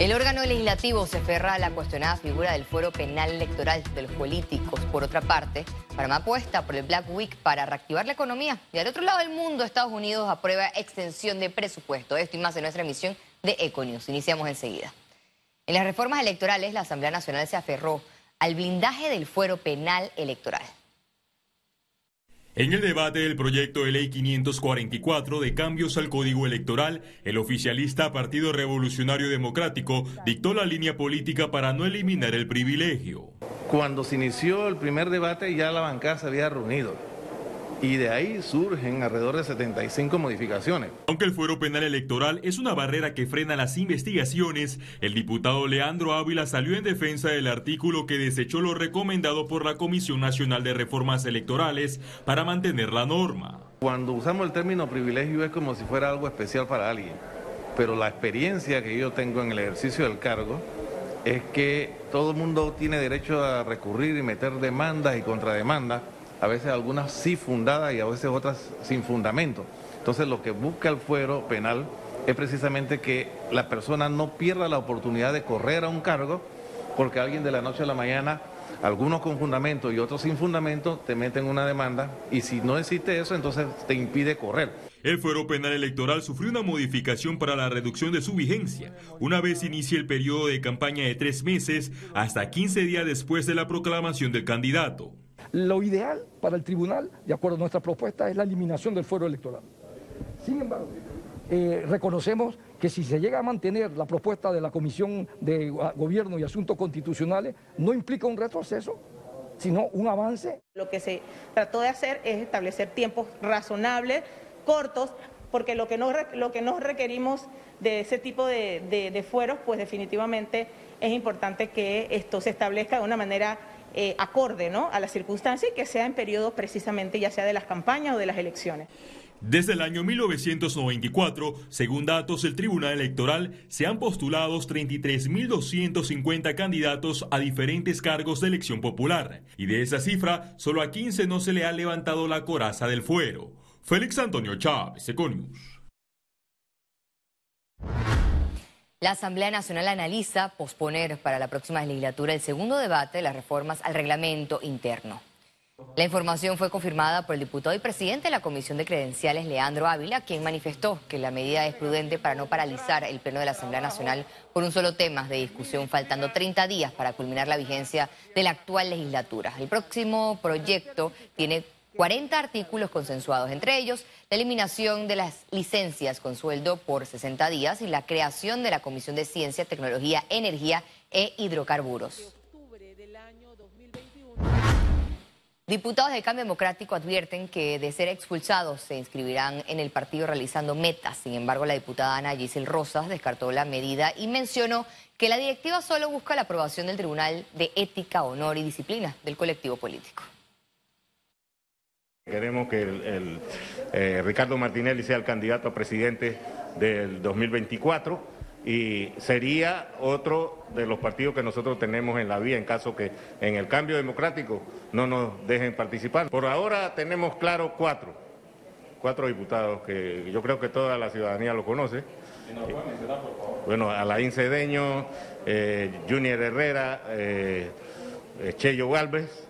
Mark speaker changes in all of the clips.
Speaker 1: El órgano legislativo se aferra a la cuestionada figura del fuero penal electoral de los políticos. Por otra parte, Panamá apuesta por el Black Week para reactivar la economía. Y al otro lado del mundo, Estados Unidos aprueba extensión de presupuesto. Esto y más en nuestra emisión de Econews. Iniciamos enseguida. En las reformas electorales, la Asamblea Nacional se aferró al blindaje del fuero penal electoral.
Speaker 2: En el debate del proyecto de ley 544 de cambios al Código Electoral, el oficialista Partido Revolucionario Democrático dictó la línea política para no eliminar el privilegio.
Speaker 3: Cuando se inició el primer debate ya la bancada se había reunido y de ahí surgen alrededor de 75 modificaciones.
Speaker 2: Aunque el fuero penal electoral es una barrera que frena las investigaciones, el diputado Leandro Ávila salió en defensa del artículo que desechó lo recomendado por la Comisión Nacional de Reformas Electorales para mantener la norma.
Speaker 3: Cuando usamos el término privilegio es como si fuera algo especial para alguien, pero la experiencia que yo tengo en el ejercicio del cargo es que todo el mundo tiene derecho a recurrir y meter demandas y contrademandas a veces algunas sí fundadas y a veces otras sin fundamento. Entonces lo que busca el fuero penal es precisamente que la persona no pierda la oportunidad de correr a un cargo porque alguien de la noche a la mañana, algunos con fundamento y otros sin fundamento, te meten una demanda y si no existe eso, entonces te impide correr.
Speaker 2: El fuero penal electoral sufrió una modificación para la reducción de su vigencia, una vez inicie el periodo de campaña de tres meses hasta 15 días después de la proclamación del candidato.
Speaker 4: Lo ideal para el tribunal, de acuerdo a nuestra propuesta, es la eliminación del fuero electoral. Sin embargo, eh, reconocemos que si se llega a mantener la propuesta de la Comisión de Gobierno y Asuntos Constitucionales, no implica un retroceso, sino un avance.
Speaker 5: Lo que se trató de hacer es establecer tiempos razonables, cortos, porque lo que no, lo que requerimos de ese tipo de, de fueros, pues definitivamente es importante que esto se establezca de una manera eh, acorde a las circunstancias y que sea en periodos precisamente ya sea de las campañas o de las elecciones.
Speaker 2: Desde el año 1994, según datos del Tribunal Electoral, se han postulado 33.250 candidatos a diferentes cargos de elección popular, y de esa cifra, solo a 15 no se le ha levantado la coraza del fuero. Félix Antonio Chávez, Econius.
Speaker 1: La Asamblea Nacional analiza posponer para la próxima legislatura el segundo debate de las reformas al reglamento interno. La información fue confirmada por el diputado y presidente de la Comisión de Credenciales, Leandro Ávila, quien manifestó que la medida es prudente para no paralizar el pleno de la Asamblea Nacional por un solo tema de discusión, faltando 30 días para culminar la vigencia de la actual legislatura. El próximo proyecto tiene 40 artículos consensuados, entre ellos la eliminación de las licencias con sueldo por 60 días y la creación de la Comisión de Ciencia, Tecnología, Energía e Hidrocarburos. Diputados de Cambio Democrático advierten que de ser expulsados se inscribirán en el partido realizando metas. Sin embargo, la diputada Ana Gisel Rosas descartó la medida y mencionó que la directiva solo busca la aprobación del Tribunal de Ética, Honor y Disciplina del colectivo político.
Speaker 6: Queremos que eh, Ricardo Martinelli sea el candidato a presidente del 2024 y sería otro de los partidos que nosotros tenemos en la vía en caso que en el cambio democrático no nos dejen participar. Por ahora tenemos claro cuatro, cuatro diputados que yo creo que toda la ciudadanía lo conoce. Bueno, Alain Cedeño, eh, Junior Herrera, eh, Cheyo Galvez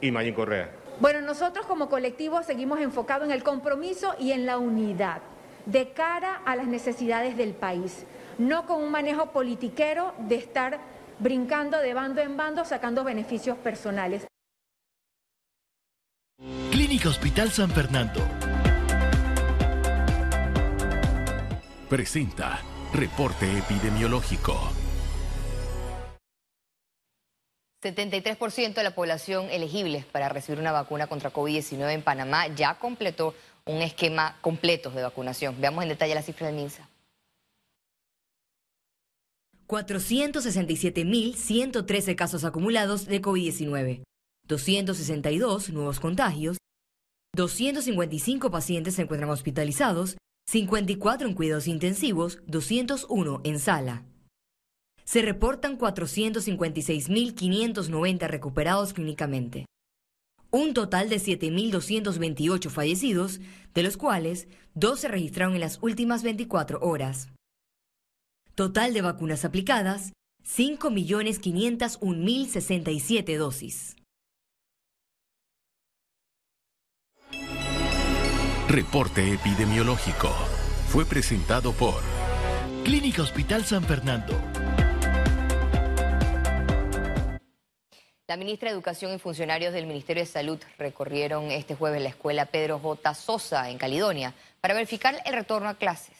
Speaker 6: y Mayín Correa.
Speaker 7: Bueno, nosotros como colectivo seguimos enfocados en el compromiso y en la unidad de cara a las necesidades del país, no con un manejo politiquero de estar brincando de bando en bando sacando beneficios personales.
Speaker 8: Clínica Hospital San Fernando. Presenta Reporte Epidemiológico.
Speaker 1: 73% de la población elegible para recibir una vacuna contra COVID-19 en Panamá ya completó un esquema completo de vacunación. Veamos en detalle la cifra del MINSA. 467.113 casos acumulados de COVID-19, 262 nuevos contagios, 255 pacientes se encuentran hospitalizados, 54 en cuidados intensivos, 201 en sala se reportan 456.590 recuperados clínicamente. Un total de 7.228 fallecidos, de los cuales dos se registraron en las últimas 24 horas. Total de vacunas aplicadas, 5.501.067 dosis.
Speaker 8: Reporte epidemiológico. Fue presentado por Clínica Hospital San Fernando.
Speaker 1: La ministra de Educación y funcionarios del Ministerio de Salud recorrieron este jueves la escuela Pedro J. Sosa en Caledonia para verificar el retorno a clases.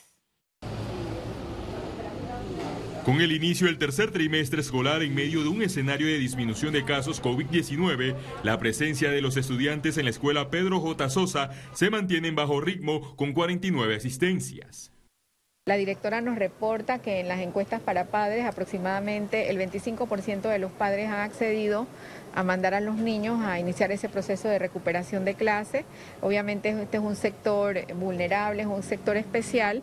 Speaker 2: Con el inicio del tercer trimestre escolar en medio de un escenario de disminución de casos COVID-19, la presencia de los estudiantes en la escuela Pedro J. Sosa se mantiene bajo ritmo con 49 asistencias.
Speaker 9: La directora nos reporta que en las encuestas para padres aproximadamente el 25% de los padres han accedido a mandar a los niños a iniciar ese proceso de recuperación de clase. Obviamente este es un sector vulnerable, es un sector especial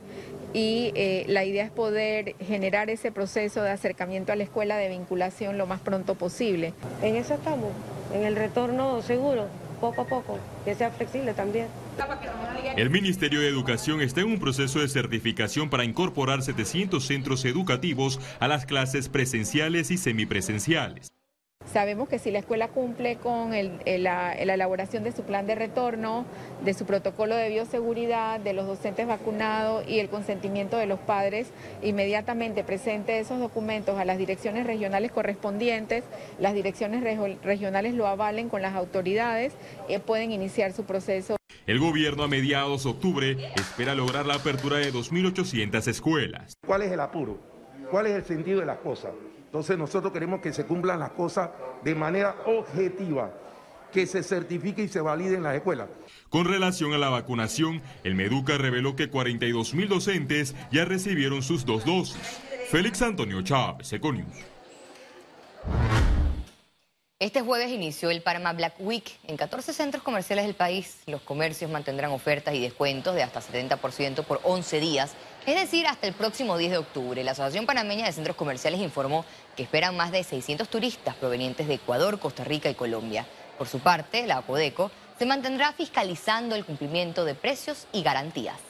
Speaker 9: y eh, la idea es poder generar ese proceso de acercamiento a la escuela de vinculación lo más pronto posible.
Speaker 10: En eso estamos, en el retorno seguro, poco a poco, que sea flexible también.
Speaker 2: El Ministerio de Educación está en un proceso de certificación para incorporar 700 centros educativos a las clases presenciales y semipresenciales.
Speaker 9: Sabemos que si la escuela cumple con la, elaboración de su plan de retorno, de su protocolo de bioseguridad, de los docentes vacunados y el consentimiento de los padres, inmediatamente presente esos documentos a las direcciones regionales correspondientes, las direcciones regionales lo avalen con las autoridades y eh, pueden iniciar su proceso.
Speaker 2: El gobierno a mediados de octubre espera lograr la apertura de 2.800 escuelas.
Speaker 11: ¿Cuál es el apuro? ¿Cuál es el sentido de las cosas? Entonces nosotros queremos que se cumplan las cosas de manera objetiva, que se certifique y se valide en las escuelas.
Speaker 2: Con relación a la vacunación, el Meduca reveló que 42 mil docentes ya recibieron sus dos dosis. Félix Antonio Chávez, Econius.
Speaker 1: Este jueves inició el Panama Black Week. En 14 centros comerciales del país, los comercios mantendrán ofertas y descuentos de hasta 70% por 11 días, es decir, hasta el próximo 10 de octubre. La Asociación Panameña de Centros Comerciales informó que esperan más de 600 turistas provenientes de Ecuador, Costa Rica y Colombia. Por su parte, la APODECO se mantendrá fiscalizando el cumplimiento de precios y garantías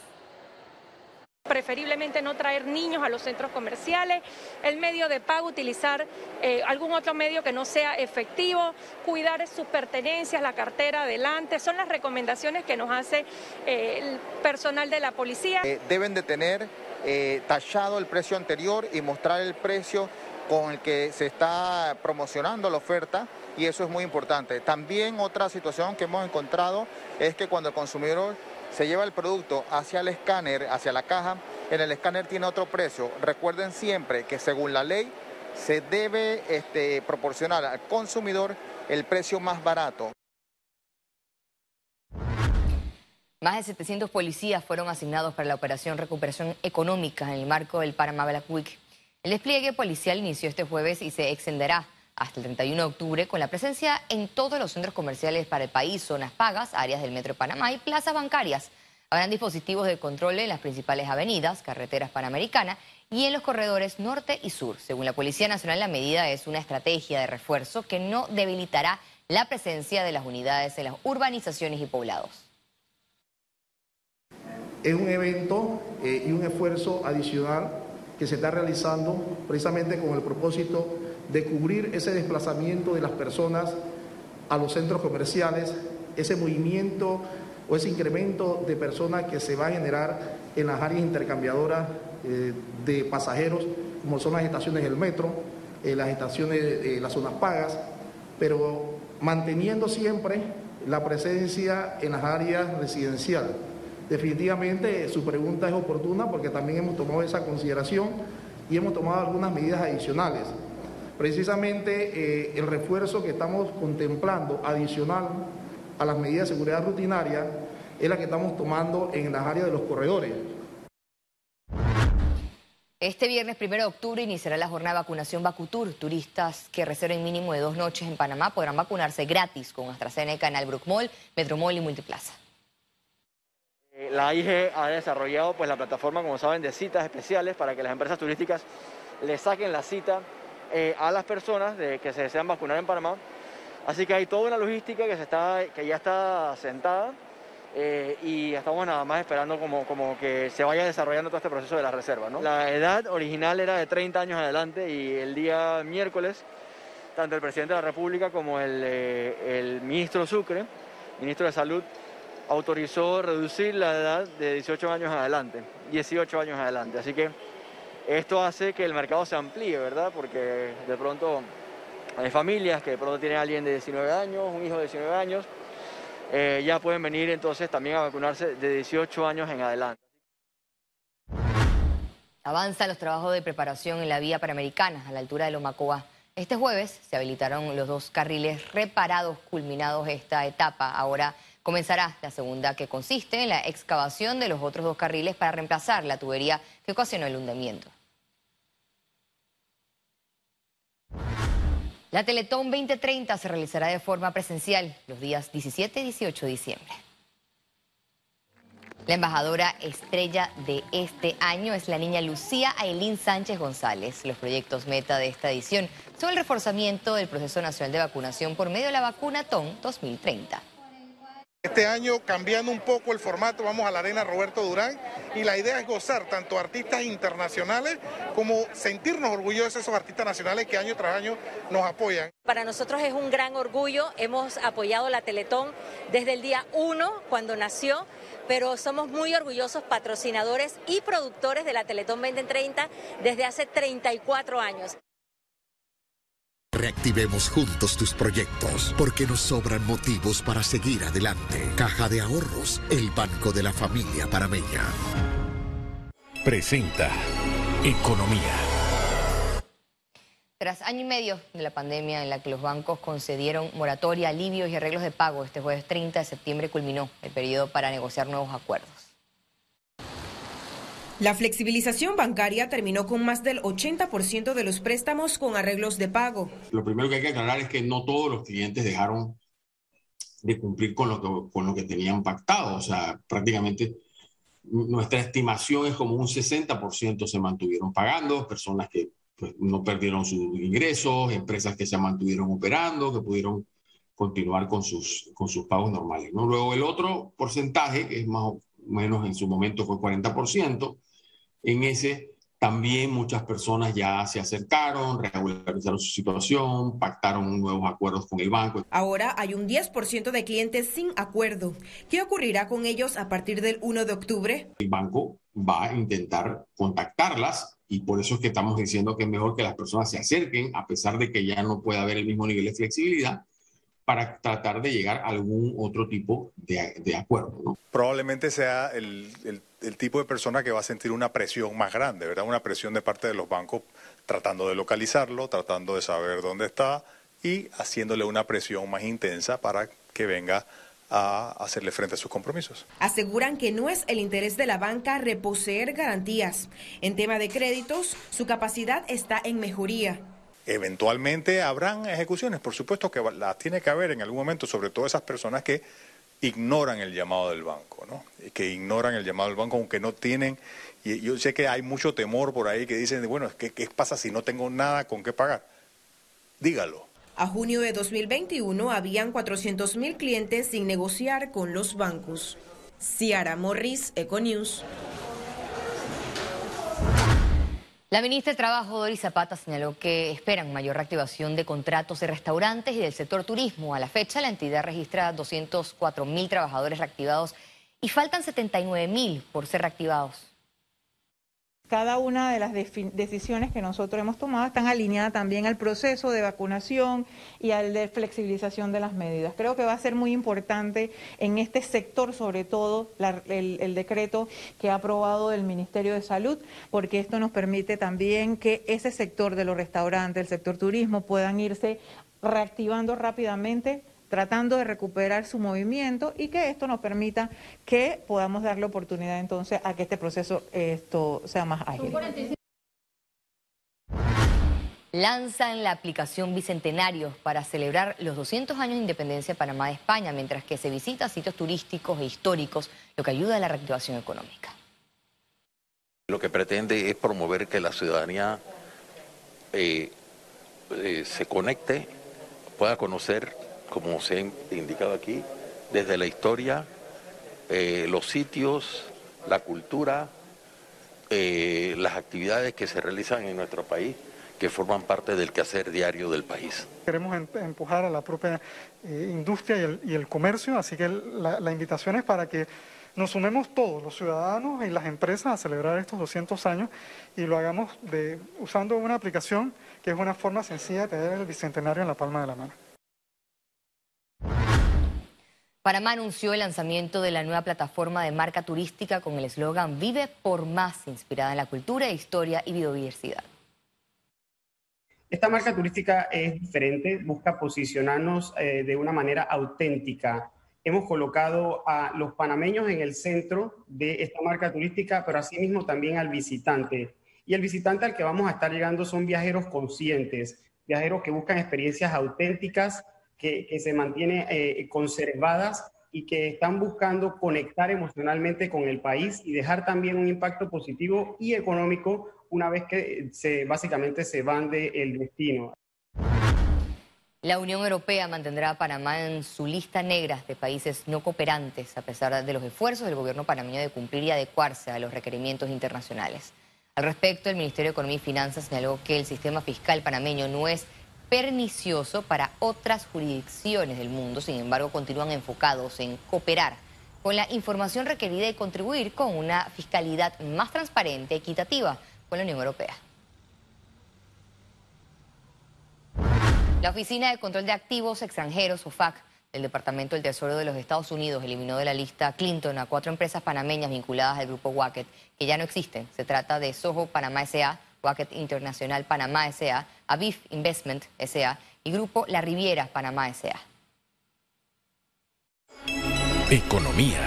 Speaker 12: preferiblemente no traer niños a los centros comerciales, el medio de pago, utilizar eh, algún otro medio que no sea efectivo, cuidar sus pertenencias, la cartera adelante, son las recomendaciones que nos hace eh, el personal de la policía.
Speaker 13: Eh, deben de tener tachado el precio anterior y mostrar el precio con el que se está promocionando la oferta y eso es muy importante. También otra situación que hemos encontrado es que cuando el consumidor se lleva el producto hacia el escáner, hacia la caja, en el escáner tiene otro precio. Recuerden siempre que según la ley se debe este, proporcionar al consumidor el precio más barato.
Speaker 1: Más de 700 policías fueron asignados para la operación Recuperación Económica en el marco del Panama Black Week. El despliegue policial inició este jueves y se extenderá hasta el 31 de octubre con la presencia en todos los centros comerciales para el país, zonas pagas, áreas del Metro Panamá y plazas bancarias. Habrán dispositivos de control en las principales avenidas, carreteras panamericanas y en los corredores norte y sur. Según la Policía Nacional, la medida es una estrategia de refuerzo que no debilitará la presencia de las unidades en las urbanizaciones y poblados.
Speaker 14: Es un evento eh, y un esfuerzo adicional que se está realizando precisamente con el propósito de cubrir ese desplazamiento de las personas a los centros comerciales, ese movimiento o ese incremento de personas que se va a generar en las áreas intercambiadoras eh, de pasajeros, como son las estaciones del metro, eh, las estaciones, de las zonas pagas, pero manteniendo siempre la presencia en las áreas residenciales. Definitivamente su pregunta es oportuna porque también hemos tomado esa consideración y hemos tomado algunas medidas adicionales. Precisamente eh, el refuerzo que estamos contemplando adicional a las medidas de seguridad rutinaria es la que estamos tomando en las áreas de los corredores.
Speaker 1: Este viernes 1 de octubre iniciará la jornada de vacunación Vacutur. Turistas que reserven mínimo de dos noches en Panamá podrán vacunarse gratis con AstraZeneca en Albrook Mall, Metromall y Multiplaza.
Speaker 15: Eh, la AIG ha desarrollado pues, la plataforma, como saben, de citas especiales para que las empresas turísticas le saquen la cita eh, a las personas de, que se desean vacunar en Panamá. Así que hay toda una logística que, se está, que ya está sentada eh, y estamos nada más esperando como, como que se vaya desarrollando todo este proceso de la reserva. ¿no? La edad original era de 30 años adelante y el día miércoles, tanto el presidente de la República como el, eh, el ministro Sucre, ministro de Salud, autorizó reducir la edad de 18 años adelante, 18 años adelante. Así que esto hace que el mercado se amplíe, ¿verdad? Porque de pronto hay familias que de pronto tienen a alguien de 19 años, un hijo de 19 años, eh, ya pueden venir entonces también a vacunarse de 18 años en adelante.
Speaker 1: Avanzan los trabajos de preparación en la vía panamericana a la altura de Lomacoa. Este jueves se habilitaron los dos carriles reparados culminados esta etapa. Ahora comenzará la segunda que consiste en la excavación de los otros dos carriles para reemplazar la tubería que ocasionó el hundimiento. La Teletón 2030 se realizará de forma presencial los días 17 y 18 de diciembre. La embajadora estrella de este año es la niña Lucía Ailín Sánchez González. Los proyectos meta de esta edición son el reforzamiento del proceso nacional de vacunación por medio de la vacuna TON 2030.
Speaker 16: Este año cambiando un poco el formato, vamos a la arena Roberto Durán y la idea es gozar tanto artistas internacionales como sentirnos orgullosos de esos artistas nacionales que año tras año nos apoyan.
Speaker 17: Para nosotros es un gran orgullo, hemos apoyado la Teletón desde el día 1 cuando nació, pero somos muy orgullosos patrocinadores y productores de la Teletón 2030 desde hace 34 años.
Speaker 18: Reactivemos juntos tus proyectos, porque nos sobran motivos para seguir adelante. Caja de Ahorros, el banco de la familia parameña.
Speaker 8: Presenta Economía.
Speaker 1: Tras año y medio de la pandemia en la que los bancos concedieron moratoria, alivios y arreglos de pago, este jueves 30 de septiembre culminó el periodo para negociar nuevos acuerdos.
Speaker 19: La flexibilización bancaria terminó con más del 80% de los préstamos con arreglos de pago.
Speaker 20: Lo primero que hay que aclarar es que no todos los clientes dejaron de cumplir con lo que, con lo que tenían pactado. O sea, prácticamente nuestra estimación es como un 60% se mantuvieron pagando, personas que pues, no perdieron sus ingresos, empresas que se mantuvieron operando, que pudieron continuar con sus, con sus pagos normales. ¿no? Luego el otro porcentaje, que es más o menos en su momento fue 40%, en ese también muchas personas ya se acercaron, regularizaron su situación, pactaron nuevos acuerdos con el banco.
Speaker 19: Ahora hay un 10% de clientes sin acuerdo. ¿Qué ocurrirá con ellos a partir del 1 de octubre?
Speaker 20: El banco va a intentar contactarlas y por eso es que estamos diciendo que es mejor que las personas se acerquen, a pesar de que ya no pueda haber el mismo nivel de flexibilidad, para tratar de llegar a algún otro tipo de, de acuerdo. ¿no?
Speaker 21: Probablemente sea el, el, el, tipo de persona que va a sentir una presión más grande, ¿verdad? Una presión de parte de los bancos tratando de localizarlo, tratando de saber dónde está y haciéndole una presión más intensa para que venga a hacerle frente a sus compromisos.
Speaker 19: Aseguran que no es el interés de la banca reposeer garantías. En tema de créditos, su capacidad está en mejoría.
Speaker 21: Eventualmente habrán ejecuciones, por supuesto que las tiene que haber en algún momento, sobre todo esas personas que ignoran el llamado del banco, ¿no? Que ignoran el llamado del banco aunque no tienen, y yo sé que hay mucho temor por ahí que dicen, bueno, ¿qué, qué pasa si no tengo nada con qué pagar? Dígalo.
Speaker 19: A junio de 2021 habían 400.000 clientes sin negociar con los bancos. Ciara Morris, Econews.
Speaker 1: La ministra de Trabajo, Doris Zapata, señaló que esperan mayor reactivación de contratos de restaurantes y del sector turismo. A la fecha, la entidad registra 204 mil trabajadores reactivados y faltan 79 mil por ser reactivados.
Speaker 5: Cada una de las decisiones que nosotros hemos tomado están alineadas también al proceso de vacunación y al de flexibilización de las medidas. Creo que va a ser muy importante en este sector, sobre todo la, el, el, decreto que ha aprobado el Ministerio de Salud, porque esto nos permite también que ese sector de los restaurantes, el sector turismo, puedan irse reactivando rápidamente tratando de recuperar su movimiento y que esto nos permita que podamos darle oportunidad entonces a que este proceso esto sea más ágil.
Speaker 1: Lanzan la aplicación Bicentenarios para celebrar los 200 años de independencia de Panamá de España, mientras que se visita sitios turísticos e históricos, lo que ayuda a la reactivación económica.
Speaker 22: Lo que pretende es promover que la ciudadanía eh, eh, se conecte, pueda conocer como se ha indicado aquí, desde la historia eh, los sitios, la cultura, eh, las actividades que se realizan en nuestro país que forman parte del quehacer diario del país.
Speaker 23: Queremos empujar a la propia eh, industria y el, comercio, así que la, invitación es para que nos sumemos todos, los ciudadanos y las empresas, a celebrar estos 200 años y lo hagamos usando una aplicación que es una forma sencilla de tener el bicentenario en la palma de la mano.
Speaker 1: Panamá anunció el lanzamiento de la nueva plataforma de marca turística con el eslogan Vive por más, inspirada en la cultura, historia y biodiversidad.
Speaker 24: Esta marca turística es diferente, busca posicionarnos eh, de una manera auténtica. Hemos colocado a los panameños en el centro de esta marca turística, pero asimismo también al visitante. Y el visitante al que vamos a estar llegando son viajeros conscientes, viajeros que buscan experiencias auténticas, que, se mantienen eh, conservadas y que están buscando conectar emocionalmente con el país y dejar también un impacto positivo y económico una vez que se, básicamente se van del destino.
Speaker 1: La Unión Europea mantendrá a Panamá en su lista negra de países no cooperantes, a pesar de los esfuerzos del gobierno panameño de cumplir y adecuarse a los requerimientos internacionales. Al respecto, el Ministerio de Economía y Finanzas señaló que el sistema fiscal panameño no es pernicioso para otras jurisdicciones del mundo, sin embargo, continúan enfocados en cooperar con la información requerida y contribuir con una fiscalidad más transparente y equitativa con la Unión Europea. La Oficina de Control de Activos Extranjeros, OFAC, del Departamento del Tesoro de los Estados Unidos eliminó de la lista Clinton a cuatro empresas panameñas vinculadas al grupo Wacket, que ya no existen. Se trata de Soho Panamá S.A., Wacket Internacional Panamá S.A., Avif Investment S.A. y Grupo La Riviera Panamá S.A.
Speaker 8: Economía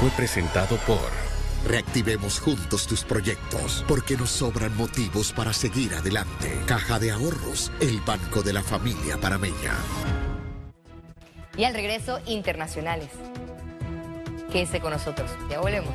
Speaker 8: fue presentado por...
Speaker 18: Reactivemos juntos tus proyectos, porque nos sobran motivos para seguir adelante. Caja de Ahorros, el banco de la familia parameña.
Speaker 1: Y al regreso, internacionales. Quédese con nosotros. Ya volvemos.